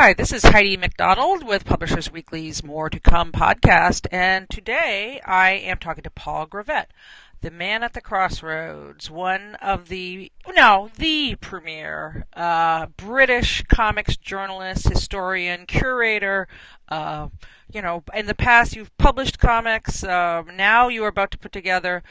Hi, this is Heidi MacDonald with Publishers Weekly's More to Come podcast, and today I am talking to Paul Gravett, the man at the crossroads, one of the, no, the premier uh, British comics journalist, historian, curator. Uh, you know, in the past you've published comics. Uh, now you are about to put together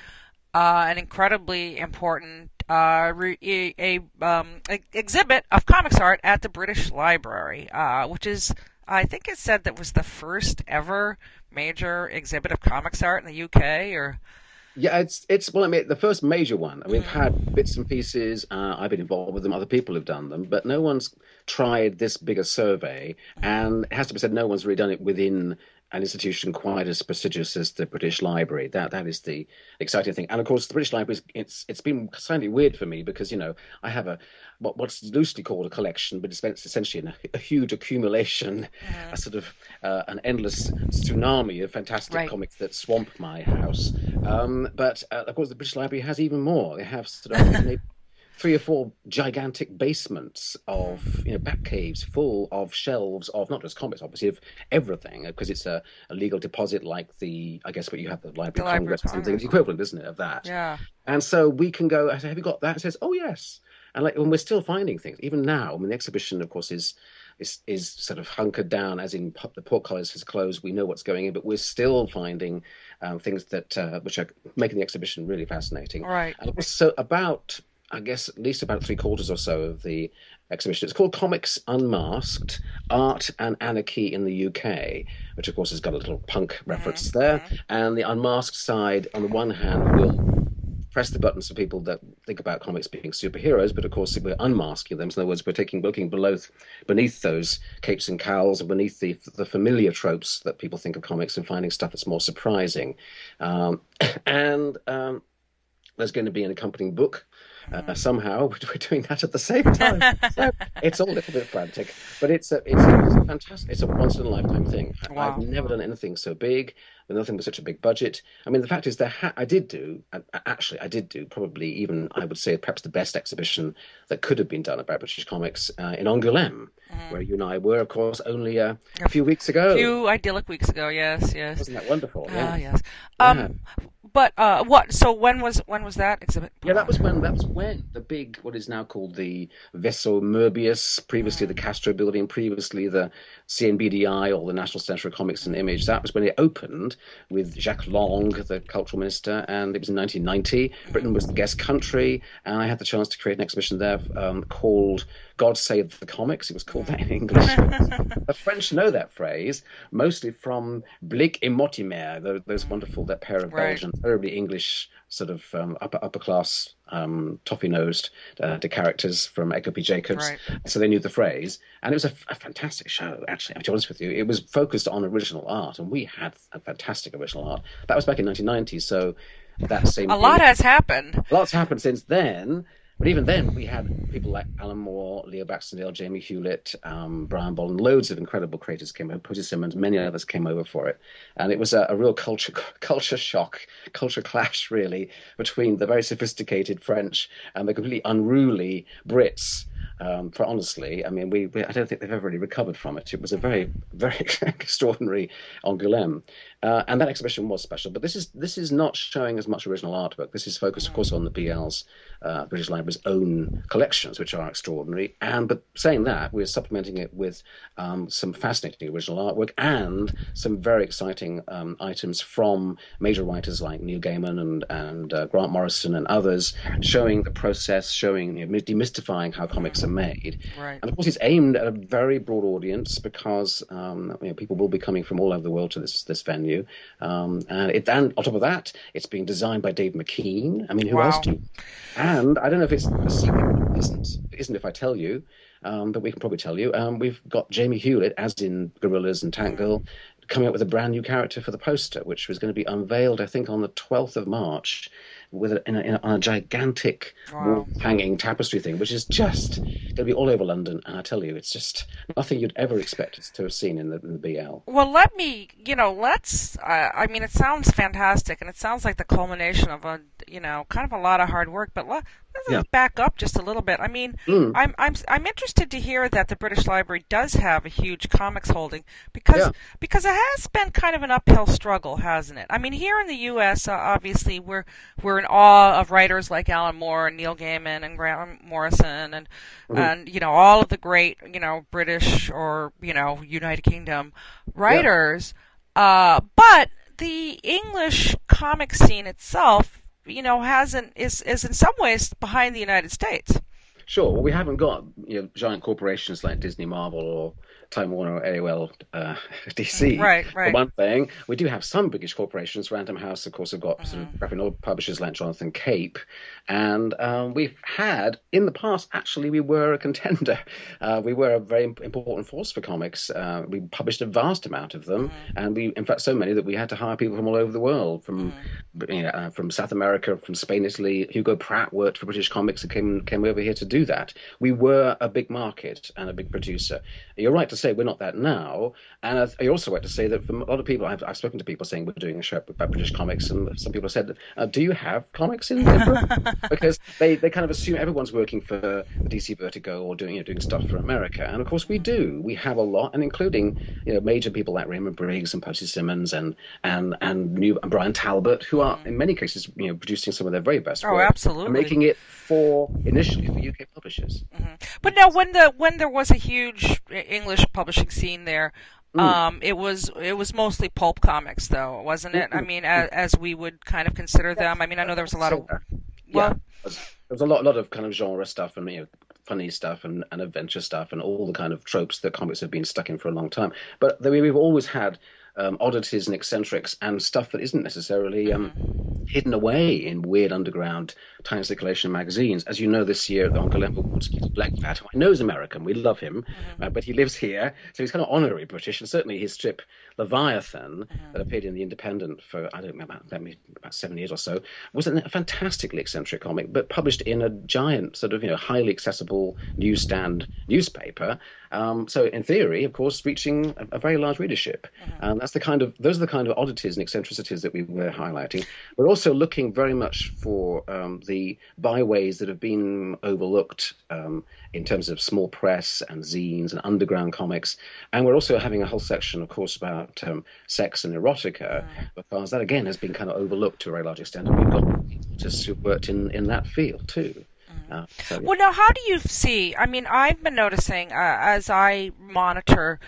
uh, an incredibly important uh, re- a, um, exhibit of comics art at the British Library, uh, which is, I think it said that was the first ever major exhibit of comics art in the UK, or yeah, it's it's well, I mean, the first major one. We've had bits and pieces. Uh, I've been involved with them. Other people have done them, but no one's tried this bigger survey. And it has to be said, no one's really done it within an institution quite as prestigious as the British Library. That that is the exciting thing. And of course, the British Library it's it's been slightly weird for me because you know I have a what, what's loosely called a collection, but it's essentially a, a huge accumulation, a sort of uh, an endless tsunami of fantastic right. comics that swamp my house. Um, but uh, of course, the British Library has even more. They have sort of three or four gigantic basements of you know back caves full of shelves of not just comics, obviously of everything, because it's a, a legal deposit like the I guess what you have the Library the of Congress, Congress. something equivalent, isn't it, of that? Yeah. And so we can go. I say, have you got that? It says, oh yes. And like, and we're still finding things even now. I mean, the exhibition, of course, is is is sort of hunkered down, as in the portcullis has closed. We know what's going in, but we're still finding um, things that uh, which are making the exhibition really fascinating. Right. And so about I guess at least about three quarters or so of the exhibition. It's called Comics Unmasked Art and Anarchy in the UK, which of course has got a little punk reference mm-hmm. there. And the unmasked side, on the one hand, will press the buttons for people that think about comics being superheroes, but of course we're unmasking them. So in other words, we're taking looking below, beneath those capes and cowls, and beneath the the familiar tropes that people think of comics, and finding stuff that's more surprising. Um, and um, there's going to be an accompanying book uh, somehow we're doing that at the same time. so it's all a little bit frantic, but it's a it's a, it's a fantastic, it's a once in a lifetime thing. Wow. I've never done anything so big with nothing with such a big budget. I mean, the fact is, there ha- I did do actually I did do probably even I would say perhaps the best exhibition that could have been done about British comics uh, in Angoulême, mm. where you and I were, of course, only uh, a few weeks ago. A few idyllic weeks ago, yes, yes. Wasn't that wonderful? Ah, yeah. yes. Um, yeah. But uh, what? So when was when was that exhibit? Yeah, that was when that was when the big what is now called the Vaisseau Möbius, previously the Castro Building, previously the CNBDI or the National Centre for Comics and Image. That was when it opened with Jack Lang, the cultural minister, and it was in 1990. Britain was the guest country, and I had the chance to create an exhibition there um, called God Save the Comics. It was called that in English. the French know that phrase, mostly from Blake et Mortimer, those, those wonderful, that pair of right. Belgian, terribly English sort of um, upper upper class um, toffee nosed uh, characters from P. Jacobs. Right. So they knew the phrase, and it was a, a fantastic show. Actually, I'm to be honest with you, it was focused on original art, and we had a fantastic original art. That was back in 1990, so that same a lot has happened. A lot's happened since then. But even then, we had people like Alan Moore, Leo Baxendale, Jamie Hewlett, um, Brian Bolland, loads of incredible creators came over. Posy Simmonds, many others came over for it, and it was a, a, real culture culture shock, culture clash, really, between the very sophisticated French and the completely unruly Brits um, for honestly, I mean, we, we, I don't think they've ever really recovered from it. It was a very very extraordinary Angoulême, uh, and that exhibition was special. But this is this is not showing as much original artwork. This is focused, of course, on the BL's uh, British Library's own collections, which are extraordinary. And but saying that, we're supplementing it with um, some fascinating original artwork and some very exciting um, items from major writers like Neil Gaiman and and uh, Grant Morrison and others, showing the process, showing you know, demystifying how comics are made. Right. And of course, it's aimed at a very broad audience because um, you know, people will be coming from all over the world to this this venue. Um, and, it, and on top of that, it's being designed by Dave McKean. I mean, who wow. else do? You? And I don't know if it's a secret. Isn't. Isn't if I tell you. Um, but we can probably tell you. Um, we've got Jamie Hewlett, as in Gorillaz and Tank Girl, coming up with a brand new character for the poster, which was going to be unveiled, I think, on the 12th of March with a, in a, in a, on a gigantic wow. hanging tapestry thing, which is just going to be all over London. And I tell you, it's just nothing you'd ever expect to have seen in the, in the BL. Well, let me, you know, let's. Uh, I mean, it sounds fantastic, and it sounds like the culmination of a, you know, kind of a lot of hard work. But let yeah. back up just a little bit. I mean, mm. I'm I'm I'm interested to hear that the British Library does have a huge comics holding because yeah. because it has been kind of an uphill struggle, hasn't it? I mean, here in the U.S., uh, obviously we're we're in awe of writers like Alan Moore and Neil Gaiman and Grant Morrison and mm-hmm. and you know all of the great you know British or you know United Kingdom writers. Yeah. Uh, but the English comic scene itself you know, hasn't is is in some ways behind the United States. Sure. Well, we haven't got you know giant corporations like Disney, Marvel, or Time Warner, AOL, uh, DC. Right, right. For one thing, we do have some British corporations. Random House, of course, have got mm-hmm. sort of mm-hmm. graphic novel publishers like Jonathan Cape, and um, we've had in the past. Actually, we were a contender. Uh, we were a very important force for comics. Uh, we published a vast amount of them, mm-hmm. and we, in fact, so many that we had to hire people from all over the world, from mm-hmm. you know, uh, from South America, from Spain, Italy. Hugo Pratt worked for British Comics and came came over here to do that. We were a big market and a big producer. You're right to say we're not that now. And I also like to say that for a lot of people, I've, I've spoken to people saying we're doing a show about British comics, and some people have said, uh, "Do you have comics in Britain?" because they, they kind of assume everyone's working for DC Vertigo or doing you know, doing stuff for America, and of course we do. We have a lot, and including you know major people like Raymond Briggs and Posy Simmonds and and and new and Bryan Talbot, who are in many cases you know producing some of their very best oh, work. absolutely, and making it for initially for UK publishers. Mm-hmm. But now, when the when there was a huge English publishing scene there. Mm. Um, it was it was mostly pulp comics, though, wasn't it? I mean, as, as we would kind of consider them. I mean, I know there was a lot of well, yeah, there was a lot, lot of kind of genre stuff and you know, funny stuff and, and adventure stuff and all the kind of tropes that comics have been stuck in for a long time. But we, we've always had um, oddities and eccentrics and stuff that isn't necessarily um, mm-hmm. hidden away in weird underground time circulation magazines. As you know, this year, the Uncle Ember Black Cat, who I know is American, we love him, mm-hmm. uh, but he lives here, so he's kind of honorary British. And certainly his strip Leviathan, mm-hmm. that appeared in the Independent for I don't know about, about seven years or so, was a fantastically eccentric comic, but published in a giant sort of you know highly accessible newsstand newspaper. Um, so in theory, of course, reaching a, a very large readership, mm-hmm. and that's the kind of those are the kind of oddities and eccentricities that we were highlighting. We're also looking very much for um, the byways that have been overlooked um, in terms of small press and zines and underground comics, and we're also having a whole section, of course, about um, sex and erotica, because that again has been kind of overlooked to a very large extent, and we've got just who worked in in that field too. Uh, so, yeah. Well, now, how do you see? I mean, I've been noticing uh, as I monitor,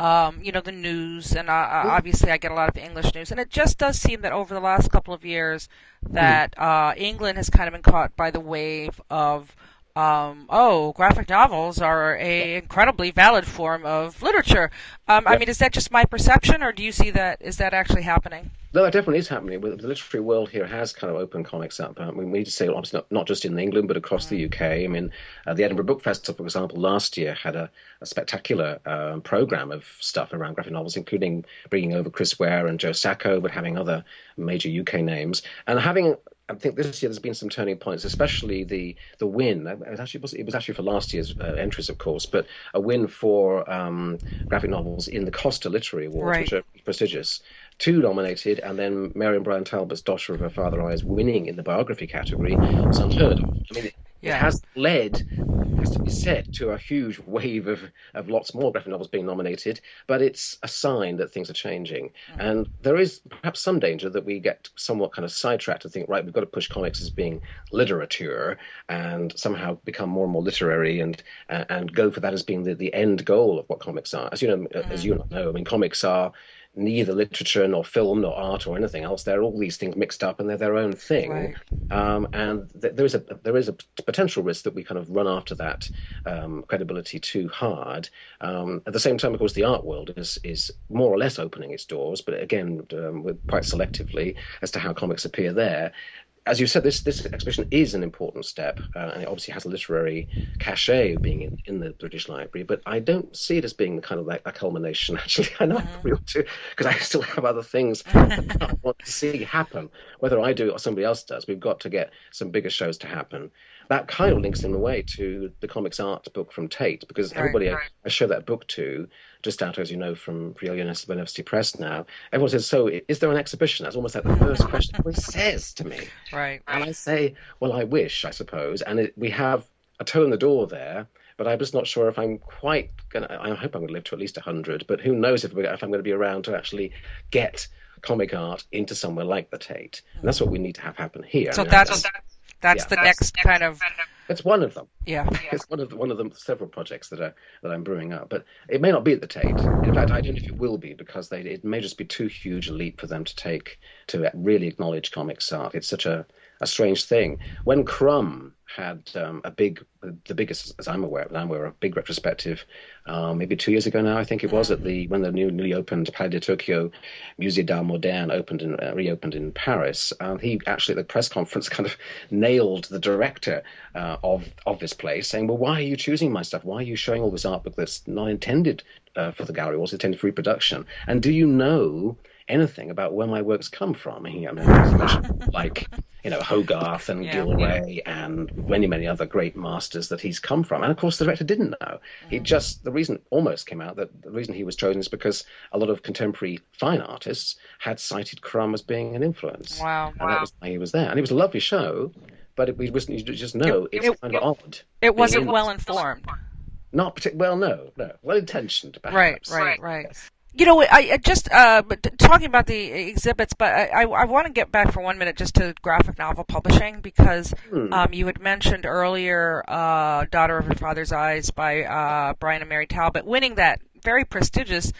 um, you know, the news, and uh, uh mm-hmm. obviously I get a lot of English news, and it just does seem that over the last couple of years, mm-hmm. that uh, England has kind of been caught by the wave of. Um, oh, graphic novels are a incredibly valid form of literature. Um, I mean, is that just my perception, or do you see that? Is that actually happening? No, that definitely is happening. The literary world here has kind of opened comics up. I mean, we need to say, obviously, not, not just in England, but across the UK. I mean, uh, the Edinburgh Book Festival, for example, last year had a, a spectacular um, program of stuff around graphic novels, including bringing over Chris Ware and Joe Sacco, but having other major UK names. And having I think this year there's been some turning points, especially the the win. It was actually it was actually for last year's uh, entries, of course, but a win for um, graphic novels in the Costa Literary Awards, right. which are prestigious two nominated, and then Mary and Bryan Talbot's Dotter of Her Father Eyes winning in the biography category is unheard of. I mean, yeah. it has led, has to be said, to a huge wave of, of lots more graphic novels being nominated, but it's a sign that things are changing. Mm-hmm. And there is perhaps some danger that we get somewhat kind of sidetracked and think, right, we've got to push comics as being literature and somehow become more and more literary and uh, and go for that as being the, the end goal of what comics are. As you know, mm-hmm. as you know, I mean, comics are neither literature nor film nor art or anything else. They're all these things mixed up and they're their own thing. Right. Um, and th- there is a there is a potential risk that we kind of run after that um, credibility too hard. Um, at the same time, of course, the art world is is more or less opening its doors, but again, um, with quite selectively as to how comics appear there as you said, this this exhibition is an important step, uh, and it obviously has a literary cachet of being in, in the British Library. But I don't see it as being the kind of like a culmination. Actually, I know. I ought to because I still have other things I want to see happen. Whether I do or somebody else does, we've got to get some bigger shows to happen. That kind of links in a way to the comics art book from Tate because Right, everybody I, right. I show that book to, just out as you know from Yale University Press now, everyone says, "So is there an exhibition?" That's almost like the first question everyone says to me, Right. and I say, "Well, I wish, I suppose." And it, we have a toe in the door there. But I'm just not sure if I'm quite gonna. I hope I'm going to live to at least 100. But who knows if, if I'm going to be around to actually get comic art into somewhere like the Tate. And that's what we need to have happen here. So I mean, that's that's yeah. the next kind of it's one of them. yeah. It's one of the, one of the several projects that are that I'm brewing up, but it may not be at the Tate. In fact, I don't know if it will be because they it may just be too huge a leap for them to take to really acknowledge comics art. It's such a a strange thing. When Crumb had um, a big, the biggest, as I'm aware, I'm aware, a big retrospective, uh, maybe two years ago now, I think it was at the when the new, newly opened Palais de Tokyo Musée d'Art Moderne opened and uh, reopened in Paris. Um, he actually at the press conference kind of nailed the director uh, of of this place, saying, "Well, why are you choosing my stuff? Why are you showing all this art book that's not intended uh, for the gallery, was intended for reproduction? And do you know?" Anything about where my works come from? He, I mean, like you know Hogarth and Yeah. Gillray and many many other great masters that he's come from. And of course, the director didn't know. He mm. just the reason almost came out that the reason he was chosen is because a lot of contemporary fine artists had cited Crumb as being an influence. Wow. And that was why he was there. And it was a lovely show, but it, we wasn't. You just know It- it's it- kind of odd. It wasn't well informed. Not partic- well, no, no, well intentioned, perhaps. Right, right, right. You know, I, I just uh, talking about the exhibits, but I, I, I want to get back for one minute just to graphic novel publishing because Hmm. um, you had mentioned earlier uh, "Dotter of Your Father's Eyes" by uh, Bryan and Mary Talbot winning that very prestigious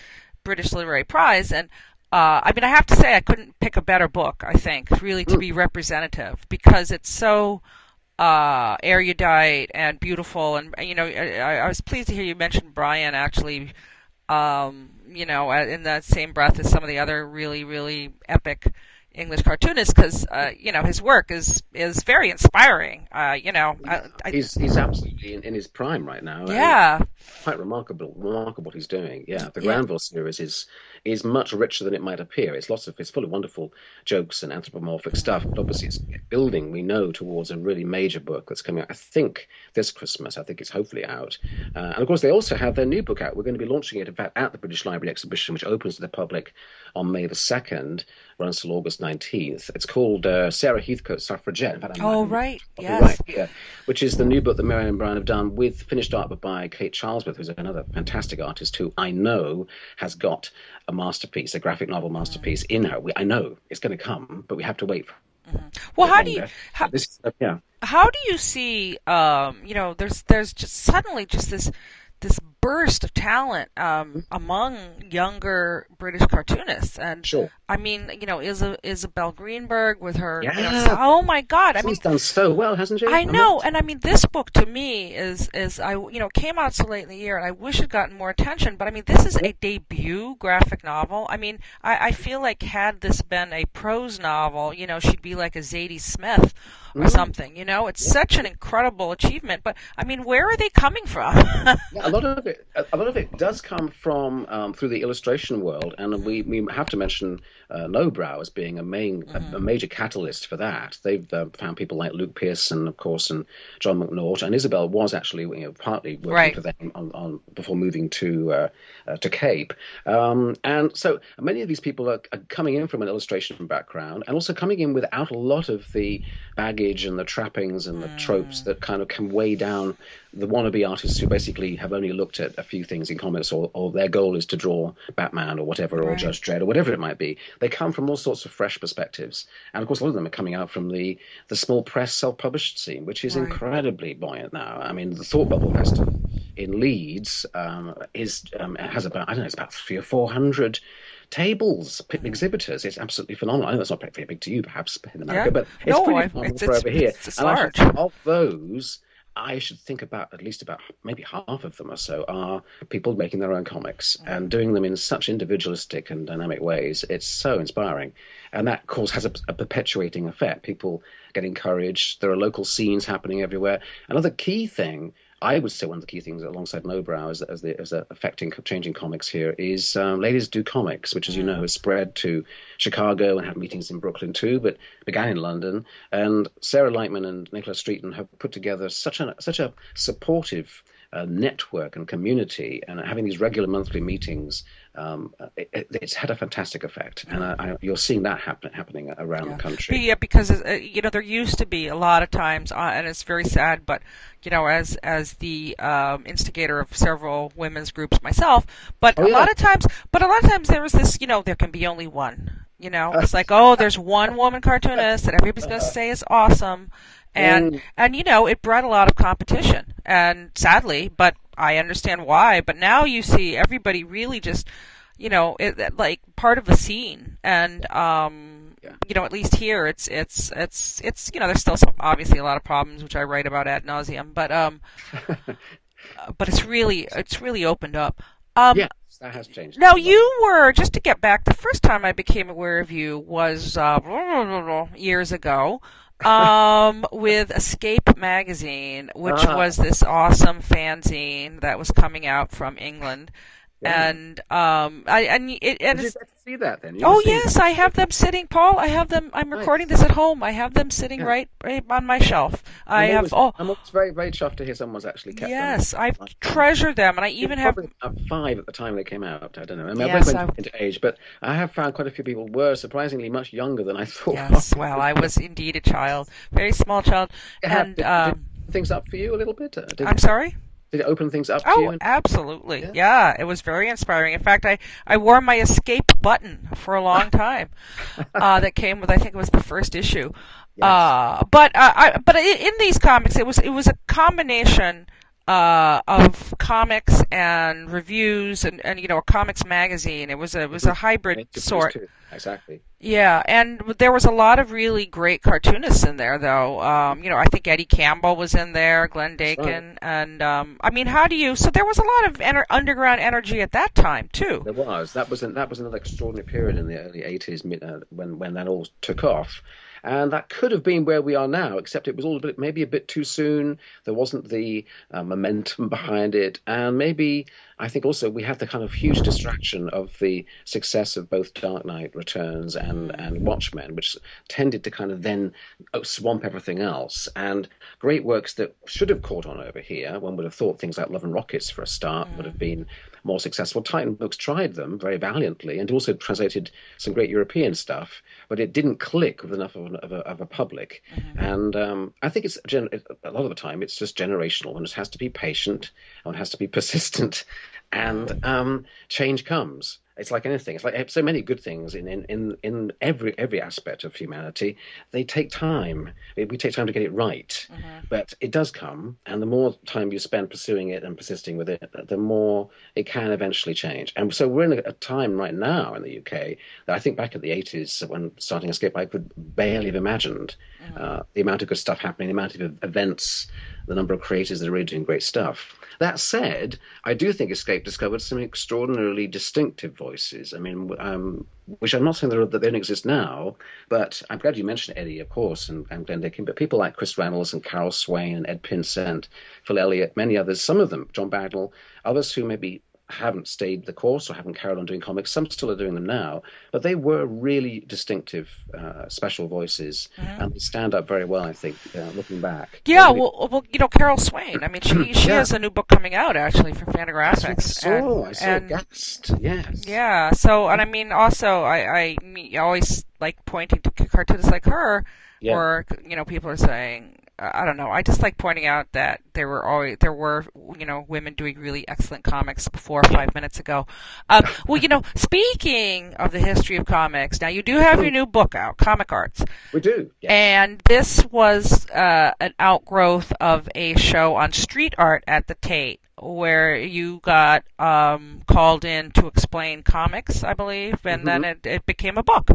British Literary Prize, and uh, I mean, I have to say, I couldn't pick a better book. I think really to be representative because it's so uh, erudite and beautiful, and you know, I, I was pleased to hear you mention Bryan actually um, you know, uh, in the same breath as some of the other really, really epic English cartoonists, because uh, you know his work is is very inspiring. Uh, you know, I, I, He's he's absolutely in, in his prime right now. yeah, quite remarkable, remarkable what he's doing. Yeah, the Yeah. Grandville series is is much richer than it might appear. It's lots of it's full of wonderful jokes and anthropomorphic stuff, but obviously it's building. We know towards a really major book that's coming out. I think this Christmas. I think it's hopefully out. Uh, and of course, they also have their new book out. We're going to be launching it, in fact, at the British Library exhibition, which opens to the public on May the second, runs till August nineteenth. It's called uh, Sarah Heathcote Suffragette. In fact, I'm- Oh, right. Yes. right here, which is the new book that Marion and Bryan have done with finished art by Kate Charlesworth, who's another fantastic artist who I know has got a masterpiece, a graphic novel masterpiece in her. We, I know it's going to come, but we have to wait. For Well, it how do you how, This, is- yeah, how do you see? Um, you know, there's there's just suddenly just this this burst of talent um, among younger British cartoonists, and sure. I mean, you know, Isa- Isabel Greenberg with her. You know, oh my God! I mean, She's done so well, hasn't she? I I'm know, not- and I mean, this book to me is is I you know came out so late in the year, and I wish it gotten more attention. But I mean, this is a debut graphic novel. I mean, I, I feel like had this been a prose novel, you know, she'd be like a Zadie Smith or Mhm. something. You know, it's such an incredible achievement. But I mean, where are they coming from? Yeah, a lot of it, a a lot of it does come from um, through the illustration world, and we, we have to mention uh, Nobrow as being a main, a, a major catalyst for that. They've uh, found people like Luke Pearson, of course, and Jon McNaught, and Isabel was actually you know, partly working Right. for them on, on before moving to uh, uh, to Cape, um, and so many of these people are, are coming in from an illustration background, and also coming in without a lot of the baggage and the trappings and the tropes that kind of can weigh down the wannabe artists who basically have only looked at a few things in comics or, or their goal is to draw Batman or whatever or Right. Judge Dredd or whatever it might be. They come from all sorts of fresh perspectives. And of course a lot of them are coming out from the, the small press self published scene, which is Right. incredibly buoyant now. I mean the Thought Bubble Festival in Leeds um, is um, has about I don't know, it's about three or four hundred tables, exhibitors. It's absolutely phenomenal. I know that's not very big to you, perhaps in America, Yeah. but it's No, pretty phenomenal it's- for it's- over here. and of those, I should think about at least about maybe half of them or so are people making their own comics mm. and doing them in such individualistic and dynamic ways. It's so inspiring, and that, of course, has a, a perpetuating effect. People get encouraged. There are local scenes happening everywhere. Another key thing I would say one of the key things alongside Nobrow as, as, the, as affecting changing comics here is um, Laydeez Do Comics, which, as you know, has spread to Chicago and have meetings in Brooklyn too, but began in London. And Sarah Lightman and Nicholas Streeten have put together such a such a supportive uh, network and community, and having these regular monthly meetings, um, it, it's had a fantastic effect, and I, I, you're seeing that happen, happening around yeah. the country. Yeah, because uh, you know there used to be a lot of times, uh, and it's very sad, but you know, as as the um, instigator of several women's groups myself, but oh, a yeah. lot of times, but a lot of times there was this, you know, there can be only one. You know, it's like, oh, there's one woman cartoonist that everybody's going to say is awesome, and Mm. and you know it bred a lot of competition and sadly but i understand why but now you see everybody really just you know it, like part of the scene and um Yeah. you know at least here it's it's it's it's you know there's still some obviously a lot of problems which i write about ad nauseum but um but it's really it's really opened up um yes, that has changed. now you were just to get back. The first time I became aware of you was uh, years ago um, with Escape magazine, which Ah. was this awesome fanzine that was coming out from England, Yeah. and um, I and it and you it's, get to see that then? You oh yes, I have them sitting. Paul, I have them. I'm Nice. recording this at home. I have them sitting Yeah. right right on my shelf. I have oh I'm always very, very chuffed to hear someone's actually kept them. yes, I've treasured them, and I even have five at the time they came out. I don't know. I mean, Yes, I I- went into age, but I have found quite a few people were surprisingly much younger than I thought. yes. Well, I was indeed a child, very small child, Did it have- and did, um, did things up for you a little bit? Uh, I'm sorry. Did it open things up to you? Oh, absolutely. Yeah. Yeah. it was very inspiring. In fact, I, I wore my escape button for a long time. uh, that came with, I think it was the first issue. Yes. Uh, but uh, I, but in these comics, it was it was a combination uh, of comics and reviews and, and you know a comics magazine. It was a it was a hybrid sort. Exactly. Yeah, and there was a lot of really great cartoonists in there, though. Um, you know, I think Eddie Campbell was in there, Glenn That's right. Dakin, and um, I mean, how do you? So there was a lot of ener- underground energy at that time too. There was that was an, that was another extraordinary period in the early '80s mid- uh, when when that all took off, and that could have been where we are now, except it was all a bit, maybe a bit too soon. There wasn't the uh, momentum behind it, and maybe I think also we had the kind of huge distraction of the success of both Dark Knight Returns and and Watchmen, which tended to kind of then swamp everything else. And great works that should have caught on over here, one would have thought things like Love and Rockets for a start would have been more successful. Titan Books tried them very valiantly and also translated some great European stuff, but it didn't click with enough of, an, of, a, of a public. And um, I think it's gen- a lot of the time it's just generational. One just has to be patient, one has to be persistent, and um, change comes. It's like anything. It's like eh, so many good things in, in, in, in every every aspect of humanity. They take time. We take time to get it right, mm-hmm. but it does come. And the more time you spend pursuing it and persisting with it, the more it can eventually change. And so we're in a, a time right now in the UK that I think back at the 80s when starting Escape, I could barely have imagined mm-hmm. uh, the amount of good stuff happening, the amount of events, the number of creators that are really doing great stuff. That said, I do think Escape discovered some extraordinarily distinctive voices. I mean, um, which I'm not saying that they don't exist now, but I'm glad you mentioned Eddie, of course, and, and Glenn Dakin, but people like Chris Reynolds and Carol Swain and Ed Pinsent, Phil Elliott, many others, some of them, John Bagnall, others who maybe haven't stayed the course or haven't carried on doing comics. Some still are doing them now, but they were really distinctive, uh, special voices, and they stand up very well. I think, uh, looking back. Yeah, Really- well, well, you know, Carol Swain. I mean, she she Yeah. has a new book coming out actually for Fantagraphics. I saw, and, I saw and- Gassed, yes. Yeah. So, and I mean, also, I I always like pointing to cartoonists like her, Yeah. or you know, people are saying, I don't know. I just like pointing out that there were always there were you know women doing really excellent comics before five minutes ago. Um, well, you know, speaking of the history of comics, now you do have your new book out, Comic Arts. We do. Yes. And this was uh, an outgrowth of a show on street art at the Tate, where you got um, called in to explain comics, I believe, and then it, it became a book.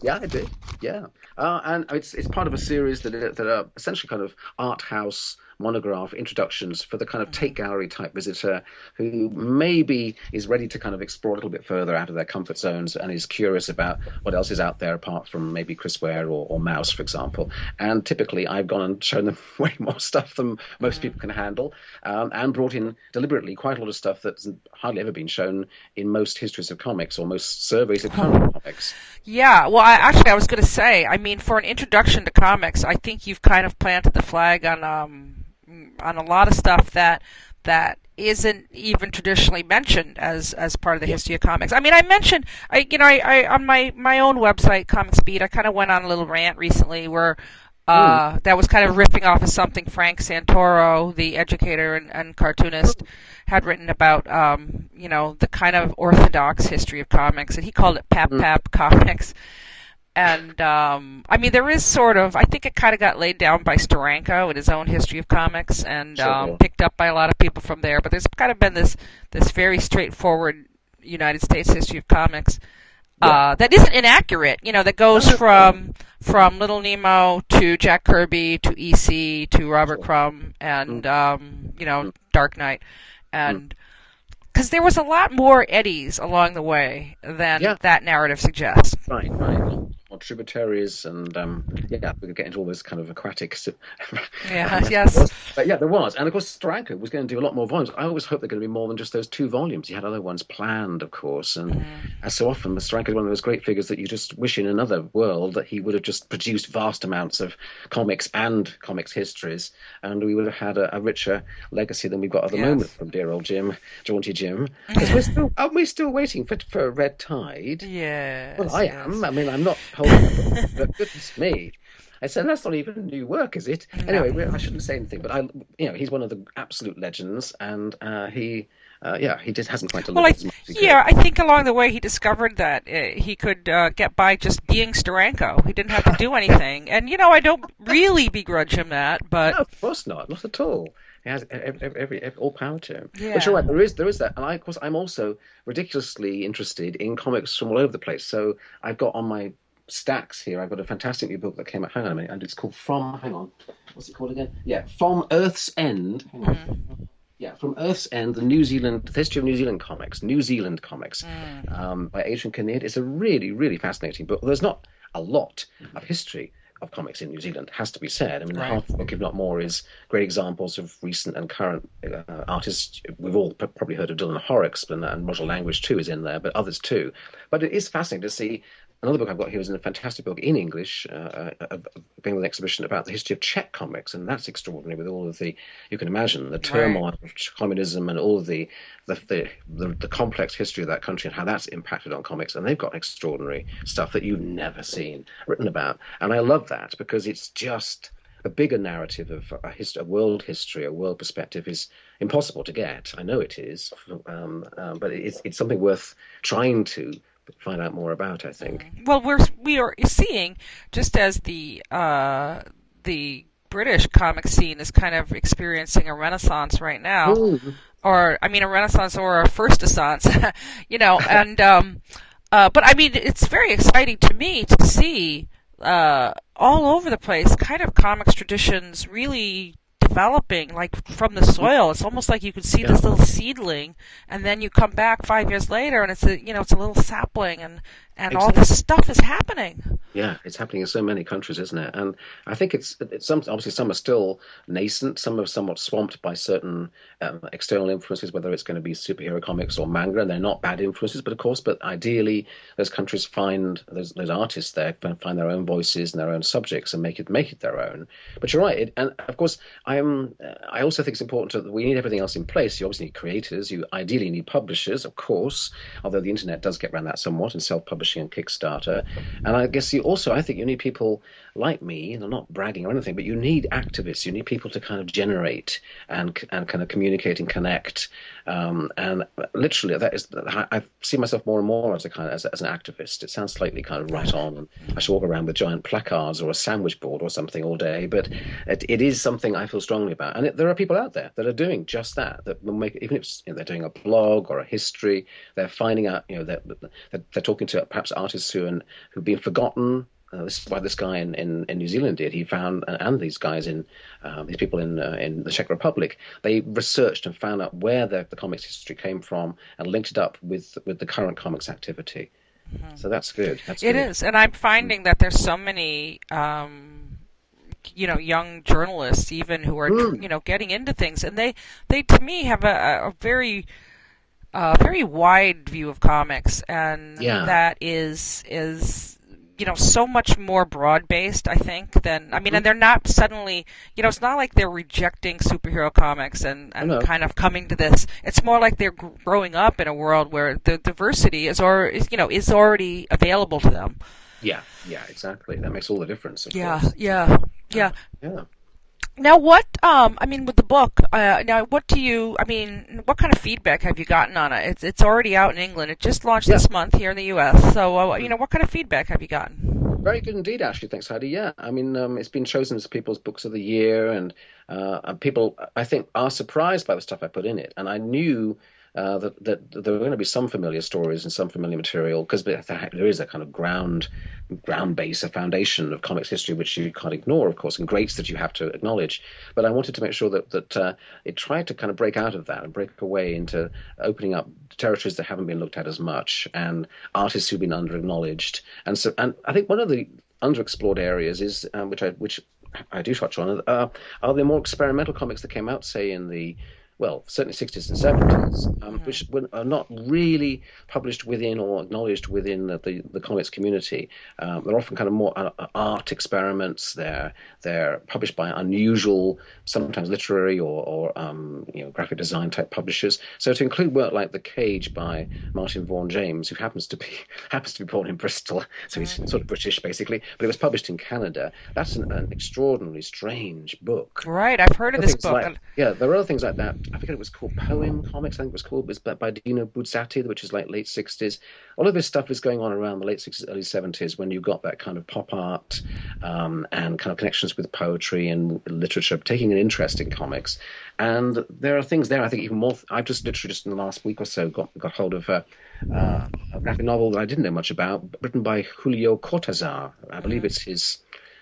Yeah, I did. Yeah, uh, and it's it's part of a series that that are essentially kind of art house monograph introductions for the kind of Tate gallery type visitor who maybe is ready to kind of explore a little bit further out of their comfort zones and is curious about what else is out there apart from maybe Chris Ware or, or Maus, for example. And typically, I've gone and shown them way more stuff than most people can handle, um, and brought in deliberately quite a lot of stuff that's hardly ever been shown in most histories of comics or most surveys of current comics. Yeah, well, I, actually, I was going to say, I mean, for an introduction to comics, I think you've kind of planted the flag on um, on a lot of stuff that that isn't even traditionally mentioned as as part of the history of comics. I mean, I mentioned, I you know, I, I on my my own website, Comics Beat, I kind of went on a little rant recently where uh, mm. that was kind of riffing off of something Frank Santoro, the educator and, and cartoonist, had written about, um, you know, the kind of orthodox history of comics, and he called it Pap mm. Pap Comics. And um, I mean, there is sort of, I think it kind of got laid down by Steranko in his own history of comics, and sure. um, picked up by a lot of people from there. But there's kind of been this this very straightforward United States history of comics yeah. uh, that isn't inaccurate. You know, that goes from from Little Nemo to Jack Kirby to EC to Robert Crumb and mm. um, you know Dark Knight, and because mm. there was a lot more eddies along the way than yeah. that narrative suggests. Right, right or tributaries, and um, yeah, we could get into all this kind of aquatic. yeah, yes. But yeah, there was, and of course, Steranko was going to do a lot more volumes. I always hope they're going to be more than just those two volumes. He had other ones planned, of course, and mm. as so often, Steranko is one of those great figures that you just wish in another world that he would have just produced vast amounts of comics and comics histories, and we would have had a, a richer legacy than we've got at the yes. moment from dear old Jim, Jaunty Jim. We're still, aren't we still waiting for for Red Tide? Yeah. Well, I yes. am. I mean, I'm not but goodness me. I said, that's not even new work, is it? No. Anyway, I shouldn't say anything, but I, you know, he's one of the absolute legends, and uh, he, uh, yeah, he just hasn't quite well, I, as much as Yeah, I think along the way he discovered that uh, he could uh, get by just being Steranko. He didn't have to do anything, and you know, I don't really begrudge him that, but no, of course not, not at all. He has every, every, every, all power to him. Yeah. But you're right, there is there is that, and I, of course, I'm also ridiculously interested in comics from all over the place. So I've got on my stacks here. I've got a fantastic new book that came out. Hang on a minute, and it's called From. Hang on, what's it called again? Yeah, From Earth's End. Hang on. Mm. Yeah, From Earth's End, the New Zealand the history of New Zealand comics, New Zealand comics, mm. um, by Adrian Kinnaird. It's a really, really fascinating book. There's not a lot of history of comics in New Zealand, has to be said. I mean, right. half the book, if not more, is great examples of recent and current uh, artists. We've all p- probably heard of Dylan Horrocks, and, and Roger Langridge too is in there, but others too. But it is fascinating to see another book I've got here is a fantastic book in English, uh, uh, being an exhibition about the history of Czech comics, and that's extraordinary with all of the, you can imagine, the turmoil right. of communism and all of the the, the the, the complex history of that country and how that's impacted on comics. And they've got extraordinary stuff that you've never seen written about. And I love that because it's just a bigger narrative of a, history, a world history, a world perspective is impossible to get. I know it is, um, um, but it's, it's something worth trying to find out more about. I think. Well, we're we are seeing just as the uh, the British comic scene is kind of experiencing a renaissance right now, or I mean a renaissance or a first renaissance, you know, and um, uh, but I mean it's very exciting to me to see uh, all over the place kind of comics traditions really developing like from the soil. It's almost like you can see yeah. this little seedling, and then you come back five years later, and it's a you know it's a little sapling, and and exactly. all this stuff is happening. Yeah, it's happening in so many countries, isn't it? And I think it's, it's some obviously some are still nascent, some are somewhat swamped by certain um, external influences, whether it's going to be superhero comics or manga, and they're not bad influences, but of course, but ideally those countries find those, those artists there find their own voices and their own subjects and make it make it their own. But you're right, it, and of course, I am. I also think it's important that we need everything else in place. You obviously need creators, you ideally need publishers, of course, although the internet does get around that somewhat and self-publishing publishing and Kickstarter. And I guess you also, I think you need people like me, and I'm not bragging or anything, but you need activists. You need people to kind of generate and and kind of communicate and connect. Um, and literally, that is, I see myself more and more as a kind of, as, as an activist. It sounds slightly kind of right on, and I should walk around with giant placards or a sandwich board or something all day. But it, it is something I feel strongly about, and it, there are people out there that are doing just that. That will make even if you know, they're doing a blog or a history, they're finding out, you know, they're, they're, they're talking to perhaps artists who are, who've been forgotten uh, this is why this guy in, in, in, New Zealand did. He found, and these guys in, uh, these people in uh, in the Czech Republic, they researched and found out where the, the comics history came from and linked it up with with the current comics activity. Mm-hmm. So that's good. That's it good. is, and I'm finding that there's so many. Um, you know, young journalists even who are mm. you know getting into things, and they they to me have a, a very uh, very wide view of comics, and yeah. that is is you know so much more broad based i think than i mean and mm-hmm. they're not suddenly you know it's not like they're rejecting superhero comics and, and kind of coming to this. It's more like they're growing up in a world where the diversity is or is you know is already available to them. Yeah yeah exactly. That makes all the difference yeah course. yeah. yeah. Yeah now, what? Um, I mean, with the book, uh, now what do you? I mean, what kind of feedback have you gotten on it? It's it's already out in England. It just launched yeah. this month here in the U.S. So, uh, you know, what kind of feedback have you gotten? Very good indeed, Ashley. Thanks, Heidi. Yeah, I mean, um, it's been chosen as people's books of the year, and, uh, and people, I think, are surprised by the stuff I put in it. And I knew uh, that, that there are going to be some familiar stories and some familiar material because there is a kind of ground ground base, a foundation of comics history which you can't ignore, of course, and greats that you have to acknowledge. But I wanted to make sure that that uh, it tried to kind of break out of that and break away into opening up territories that haven't been looked at as much and artists who've been under acknowledged. And so, and I think one of the underexplored areas is um, which I which I do touch on uh, are the more experimental comics that came out, say, in the well, certainly 60s and 70s, um, mm-hmm. which are not really published within or acknowledged within the, the, the comics community. Um, they're often kind of more uh, art experiments. They're they're published by unusual, sometimes literary or, or um, you know graphic design type publishers. So to include work like The Cage by Martin Vaughan James, who happens to be happens to be born in Bristol, so he's mm-hmm. sort of British basically, but it was published in Canada. That's an, an extraordinarily strange book. Right, I've heard of this book. Like, yeah, there are other things like that I forget it was called Poem Comics. I think it was called. Was by Dino Buzzati, which is like late '60s. All of this stuff is going on around the late '60s, early '70s, when you got that kind of pop art um, and kind of connections with poetry and literature, taking an interest in comics. And there are things there. I think even more. I've just literally just in the last week or so got got hold of. a graphic novel that I didn't know much about, written by Julio Cortazar. I believe mm. it's his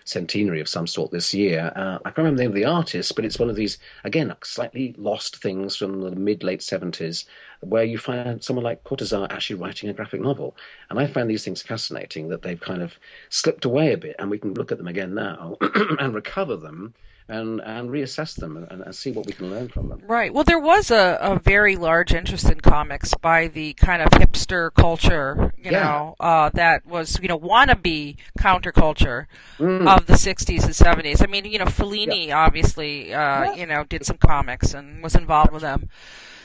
centenary of some sort this year. Uh, I can't remember the name of the artist, but it's one of these, again, slightly lost things from the mid late 70s, where you find someone like Cortazar actually writing a graphic novel. And I find these things fascinating that they've kind of slipped away a bit, and we can look at them again now and recover them and and reassess them and, and, see what we can learn from them. Right. Well, there was a, a very large interest in comics by the kind of hipster culture, you yeah. know, uh, that was you know wannabe counterculture mm. of the '60s and '70s. I mean, you know, Fellini yeah. obviously, uh, yeah. you know, did some comics and was involved with them.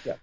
Yeah.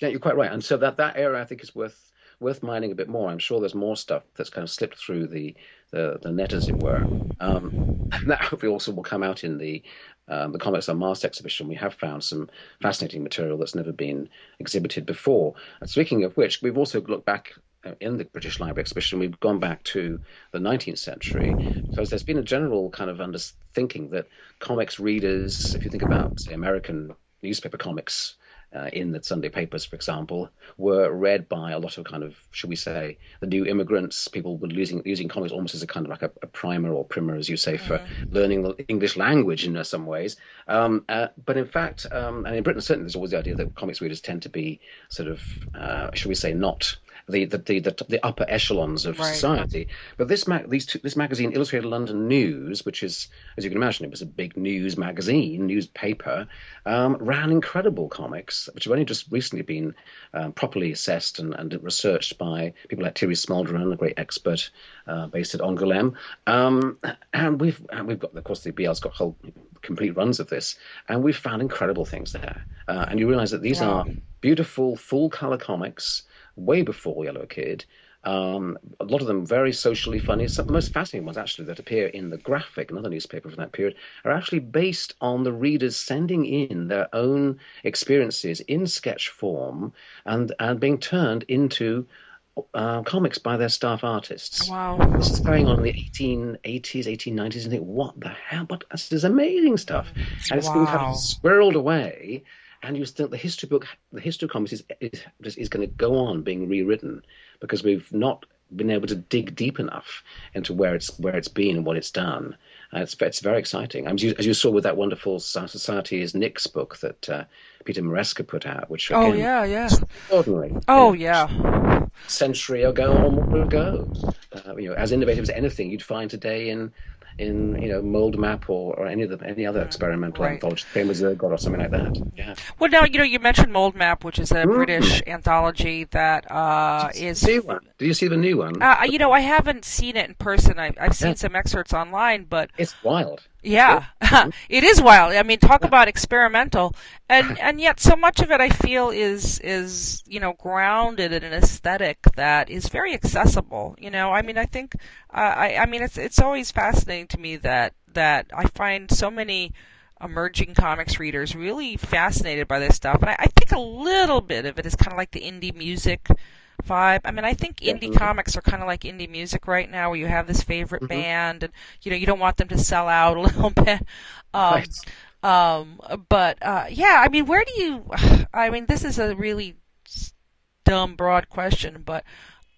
Yeah, you're quite right. And so that that era, I think, is worth worth mining a bit more. I'm sure there's more stuff that's kind of slipped through the the, the net, as it were. Um, that hopefully also will come out in the um, the Comics Unmasked exhibition. We have found some fascinating material that's never been exhibited before. And speaking of which, we've also looked back uh, in the British Library exhibition, we've gone back to the 19th century because there's been a general kind of under thinking that comics readers, if you think about say, American newspaper comics uh, in the Sunday papers, for example, were read by a lot of kind of, should we say, the new immigrants. People were using using comics almost as a kind of like a, a primer or primer, as you say, for mm-hmm. learning the English language in some ways. Um, uh, but in fact, um, and in Britain certainly, there's always the idea that comics readers tend to be sort of, uh, should we say, not the the the, the, the upper echelons of right. society. But this mag- these two, this magazine, Illustrated London News, which is, as you can imagine, it was a big news magazine, newspaper, um, ran incredible comics, which have only just recently been um, properly assessed and, and, researched by people like Thierry Smolderen, a great expert uh, based at Angoulême. Um, and we've and we've got, of course, the BL's got whole complete runs of this, and we've found incredible things there. Uh, and you realise that these wow. are beautiful, full color comics way before Yellow Kid. Um, a lot of them very socially funny. Some of the most fascinating ones, actually, that appear in the Graphic, another newspaper from that period, are actually based on the readers sending in their own experiences in sketch form and and being turned into uh, comics by their staff artists. Wow. This is going on in the 1880s, 1890s, and think, what the hell? But this is amazing stuff. And it's wow. been kind of squirreled away and you think the history book, the history of comics is is, is going to go on being rewritten because we've not been able to dig deep enough into where it's where it's been and what it's done. Uh, it's it's very exciting. As you, as you saw with that wonderful Society is Nix book that uh, Peter Maresca put out, which oh again, yeah yeah extraordinary. oh You know, yeah century ago or more ago. Uh, you know, as innovative as anything you'd find today in in you know Mould Map or, or any of the any other experimental right. anthology, same as Ergot or something like that. Yeah. well now you know you mentioned Mould Map which is a Mm. British anthology that uh, is See one? Did you see the new one? uh, you know I haven't seen it in person I, I've seen Yeah. some excerpts online but it's wild. Yeah, it is wild. I mean, talk about experimental, and and yet so much of it I feel is is you know grounded in an aesthetic that is very accessible. You know, I mean, I think uh, I I mean it's it's always fascinating to me that that I find so many emerging comics readers really fascinated by this stuff, and I, I think a little bit of it is kind of like the indie music vibe. I mean, I think indie comics are kind of like indie music right now, where you have this favorite Mhm. band, and you know you don't want them to sell out a little bit. Um, Right. um, but uh, yeah, I mean, where do you? I mean, this is a really dumb, broad question, but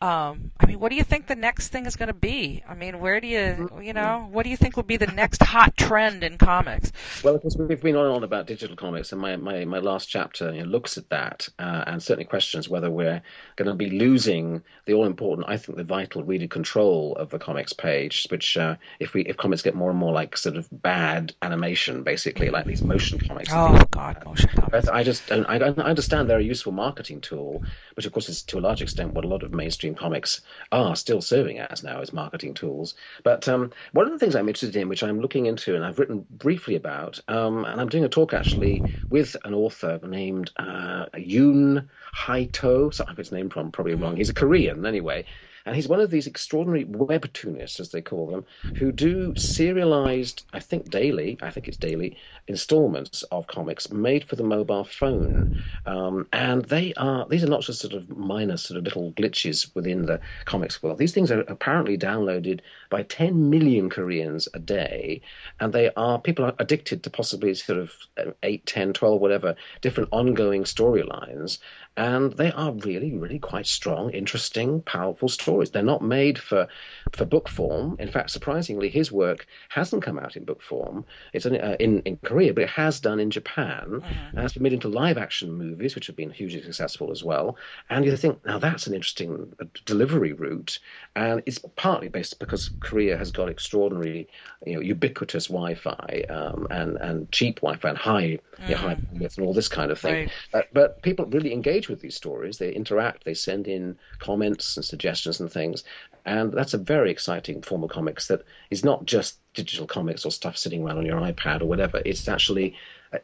um, I mean, what do you think the next thing is going to be? I mean, where do you, you know, what do you think will be the next hot trend in comics? Well, of course, we've been on and on about digital comics, and my, my, my last chapter you know, looks at that uh, and certainly questions whether we're going to be losing the all important, I think, the vital reader control of the comics page. Which, uh, if we if comics get more and more like sort of bad animation, basically like these motion comics, Oh things like God, motion comics. I just. I, I understand they're a useful marketing tool, which of course is to a large extent what a lot of mainstream comics are still serving as now as marketing tools. But um, one of the things I'm interested in, which I'm looking into and I've written briefly about, um, and I'm doing a talk actually with an author named uh, Yoon Haito. So I got his name from probably wrong. He's a Korean anyway. And he's one of these extraordinary webtoonists, as they call them, who do serialized, I think daily, I think it's daily, installments of comics made for the mobile phone. Um, and they are, these are not just sort of minor sort of little glitches within the comics world. These things are apparently downloaded by 10 million Koreans a day. And they are, people are addicted to possibly sort of uh, 8, 10, 12, whatever, different ongoing storylines. And they are really, really quite strong, interesting, powerful stories. They're not made for, for book form. In fact, surprisingly, his work hasn't come out in book form. It's only, uh, in, in Korea, but it has done in Japan. And it's been made into live action movies, which have been hugely successful as well. And you think, now that's an interesting uh, delivery route. And it's partly based because Korea has got extraordinary, you know, ubiquitous Wi-Fi um, and and cheap Wi-Fi and high, you know, high bandwidth and all this kind of thing. Right. Uh, but people really engage with these stories. They interact. They send in comments and suggestions and things. And that's a very exciting form of comics that is not just digital comics or stuff sitting around on your iPad or whatever. It's actually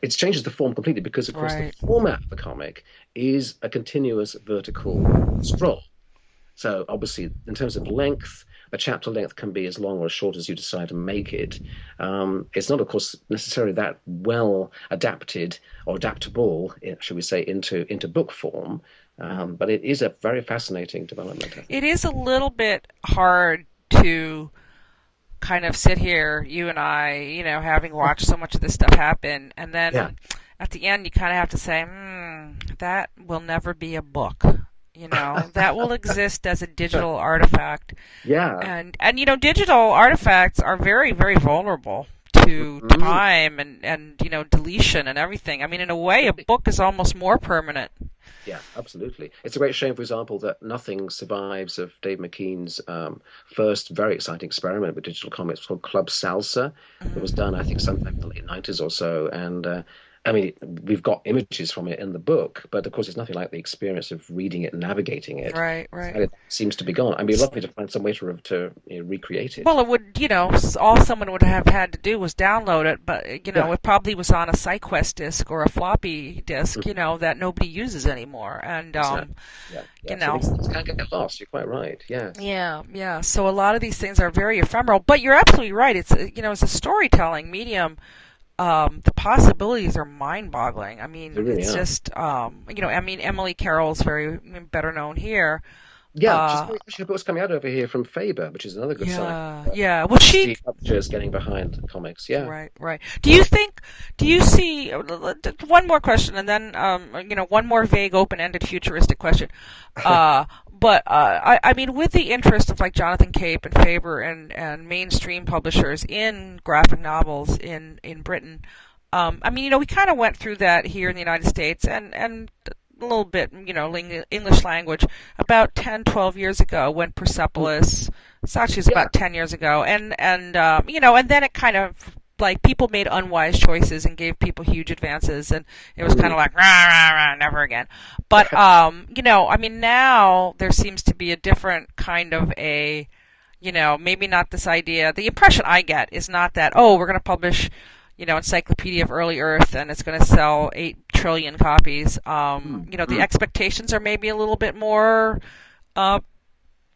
it changes the form completely because, of course, Right. the format of the comic is a continuous vertical scroll. So obviously, in terms of length, a chapter length can be as long or as short as you decide to make it. Um, it's not, of course, necessarily that well adapted or adaptable, eh, should we say, into into book form. Um, but it is a very fascinating development. It is a little bit hard to kind of sit here, you and I, you know, having watched so much of this stuff happen, and then Yeah. at the end you kind of have to say, hmm, that will never be a book. You know, that will exist as a digital artifact. Yeah, And and you know, digital artifacts are very, very vulnerable to Mhm. time and, and you know, deletion and everything. I mean in a way a book is almost more permanent. Yeah, absolutely. It's a great shame, for example, that nothing survives of Dave McKean's um, first very exciting experiment with digital comics called Club Salsa. It was done, I think, sometime in the late 90s or so. And uh, I mean, we've got images from it in the book, but of course, it's nothing like the experience of reading it and navigating it. Right, right. And it seems to be gone. I'd be lovely to find some way to, to you know, recreate it. Well, it would, you know, all someone would have had to do was download it, but you know, Yeah. it probably was on a SyQuest disk or a floppy disk, you know, that nobody uses anymore. And um, yeah, yeah. you So know. these things can get lost. You're quite right. Yeah. yeah, yeah. So a lot of these things are very ephemeral, but you're absolutely right. It's you know, it's a storytelling medium. Um, the possibilities are mind-boggling. I mean, really it's are. just, um, you know, I mean, Emily Carroll's very better known here. Yeah, Uh, just actually, books coming out over here from Faber, which is another good sign. Yeah, yeah. Well, she publishers getting behind comics. Yeah. Right, right. Do you think? Do you see? One more question, and then um, you know, one more vague, open-ended, futuristic question. Uh, but uh, I, I mean, with the interest of like Jonathan Cape and Faber and and mainstream publishers in graphic novels in in Britain, um, I mean, you know, we kind of went through that here in the United States and and a little bit, you know, English language about 10, 12 years ago when Persepolis, actually yeah. about 10 years ago, and and um, you know, and then it kind of like people made unwise choices and gave people huge advances and it was kind of like rah rah rah never again. But um you know i mean now there seems to be a different kind of a you know maybe not this idea. The impression i get is not that oh we're going to publish you know encyclopedia of early earth and it's going to sell 8 trillion copies. Um you know the expectations are maybe a little bit more uh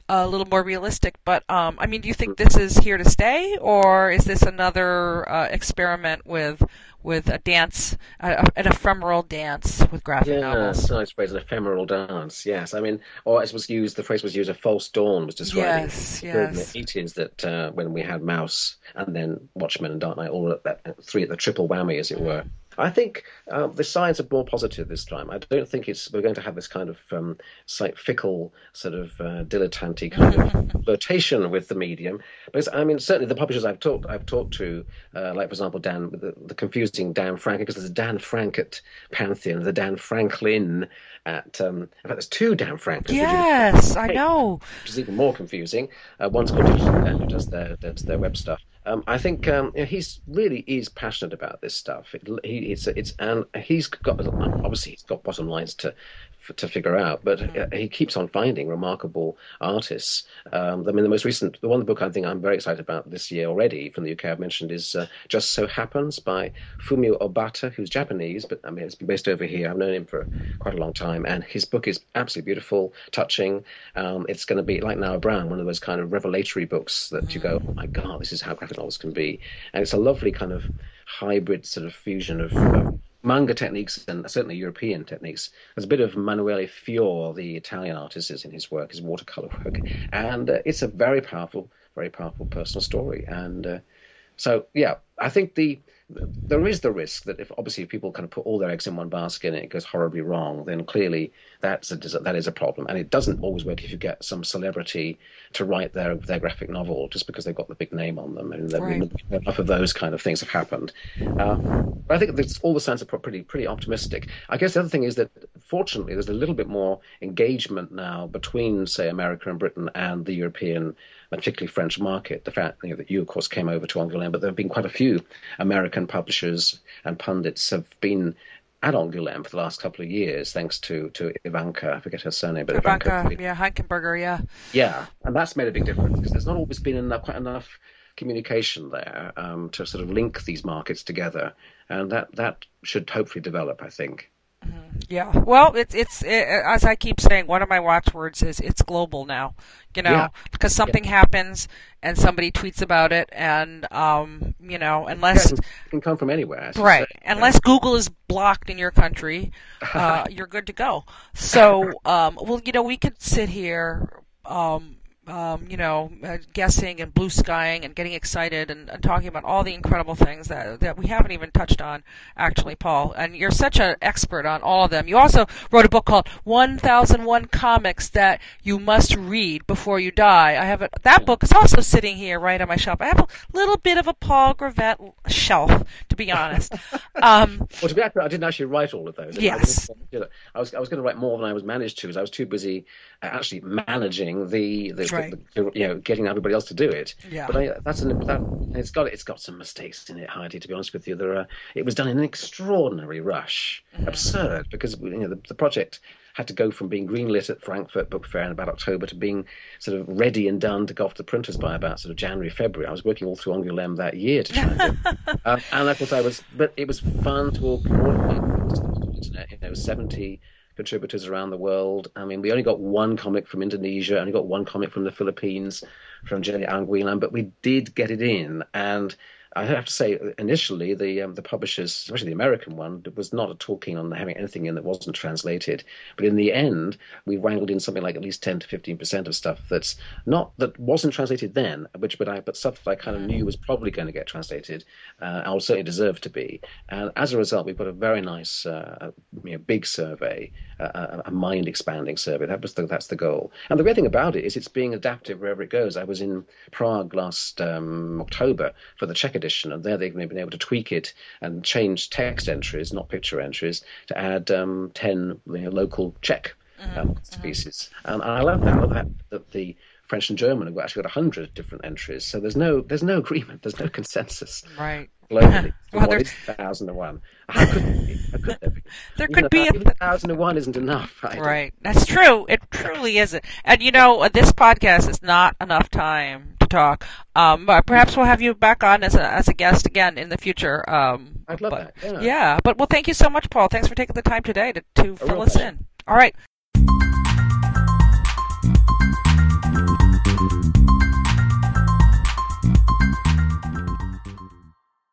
a little more realistic. But um, I mean, do you think this is here to stay, or is this another uh, experiment with with a dance, uh, an ephemeral dance with graphic yeah, novels? nice phrase, an ephemeral dance. Yes, I mean, or as was used, the phrase was used, a false dawn was describing yes, yes. the eighties that uh, when we had Maus and then Watchmen and Dark Knight, all at that three at the triple whammy, as it were. I think uh, the signs are more positive this time. I don't think it's we're going to have this kind of um, fickle, sort of uh, dilettante kind of flirtation with the medium. Because I mean, certainly the publishers I've talked I've talked to, uh, like for example Dan, the, the confusing Dan Frank, because there's a Dan Frank at Pantheon, the Dan Franklin at. Um, in fact, there's two Dan Franklins. Yes, I know. Which is even more confusing. Uh, one's called Digital Dan, who does their does their web stuff. Um, I think um, he's really is passionate about this stuff. It, he, it's it's and he's got obviously he's got bottom lines to to figure out. But mm-hmm. he keeps on finding remarkable artists. Um, I mean, the most recent, the one book I think I'm very excited about this year already from the UK I've mentioned is uh, Just So Happens by Fumio Obata, who's Japanese, but I mean, it's based over here. I've known him for quite a long time, and his book is absolutely beautiful, touching. Um, it's going to be like Nobrow, one of those kind of revelatory books that you go, mm. oh my God, this is how graphic novels can be. And it's a lovely kind of hybrid sort of fusion of, of manga techniques and certainly European techniques. There's a bit of Emanuele Fior, the Italian artist, is in his work, his watercolor work, and uh, it's a very powerful, very powerful personal story. And uh, so, yeah, I think the there is the risk that if obviously if people kind of put all their eggs in one basket and it goes horribly wrong, then clearly that's a, that is a problem. And it doesn't always work if you get some celebrity to write their their graphic novel just because they've got the big name on them. And right. enough of those kind of things have happened. Uh, but I think all the signs are pretty pretty optimistic. I guess the other thing is that fortunately there's a little bit more engagement now between say America and Britain and the European particularly French market. The fact you know, that you, of course, came over to Angoulême, but there have been quite a few American publishers and pundits have been at Angoulême for the last couple of years, thanks to, to Ivanka. I forget her surname, but Ivanka, Ivanka yeah, Hahnenberger, yeah. Yeah, and that's made a big difference because there's not always been enough, quite enough communication there um, to sort of link these markets together, and that that should hopefully develop, I think. Mm-hmm. Yeah. Well, it's it's it, as I keep saying. One of my watchwords is it's global now. You know, yeah. because something yeah. happens and somebody tweets about it, and um, you know, unless yeah, it can come from anywhere. Right. Say. Unless Google is blocked in your country, uh, you're good to go. So, um, well, you know, we could sit here. Um, um, you know, uh, guessing and blue skying and getting excited and, and, talking about all the incredible things that that we haven't even touched on, actually, Paul. And you're such an expert on all of them. You also wrote a book called 1001 Comics That You Must Read Before You Die. I have it. That book is also sitting here right on my shelf. I have a little bit of a Paul Gravett shelf, to be honest. Um, well, to be accurate, I didn't actually write all of those. Yes. I, I was I was going to write more than I was managed to, because I was too busy uh, actually managing the the right. you know, getting everybody else to do it. Yeah. But I, that's an that, it's got it's got some mistakes in it, Heidi. To be honest with you, there are, it was done in an extraordinary rush, mm-hmm. absurd because you know the, the project had to go from being greenlit at Frankfurt Book Fair in about October to being sort of ready and done to go off to the printers by about sort of January, February. I was working all through Angoulême that year to try and do um, and of course I was, but it was fun to all coordinate. You know, 70 contributors around the world. I mean, we only got one comic from Indonesia, only got one comic from the Philippines, from Gerry Alanguilan, but we did get it in. And I have to say, initially, the um, the publishers, especially the American one, was not talking on having anything in that wasn't translated. But in the end, we wrangled in something like at least ten to fifteen percent of stuff that's not that wasn't translated then, which but I but stuff that I kind of knew was probably going to get translated, uh, or certainly deserved to be. And as a result, we've got a very nice, uh, you know, big survey, uh, a mind expanding survey. That was the, that's the goal. And the great thing about it is it's being adaptive wherever it goes. I was in Prague last um, October for the Czech edition, and there they've been able to tweak it and change text entries, not picture entries, to add um, 10 you know, local Czech mm-hmm. um, species. And I love that. I love that, that the French and German have actually got hundred different entries. So there's no there's no agreement. There's no consensus. Right. Globally, well, is thousand and one? How could there? How could there be? there could be a thousand and one isn't enough. Right. right. That's true. It truly isn't. And you know, this podcast is not enough time talk. Um, but perhaps we'll have you back on as a as a guest again in the future. Um, I'd love but, that. Yeah. yeah. But well, thank you so much, Paul. Thanks for taking the time today to to fill us in. All right.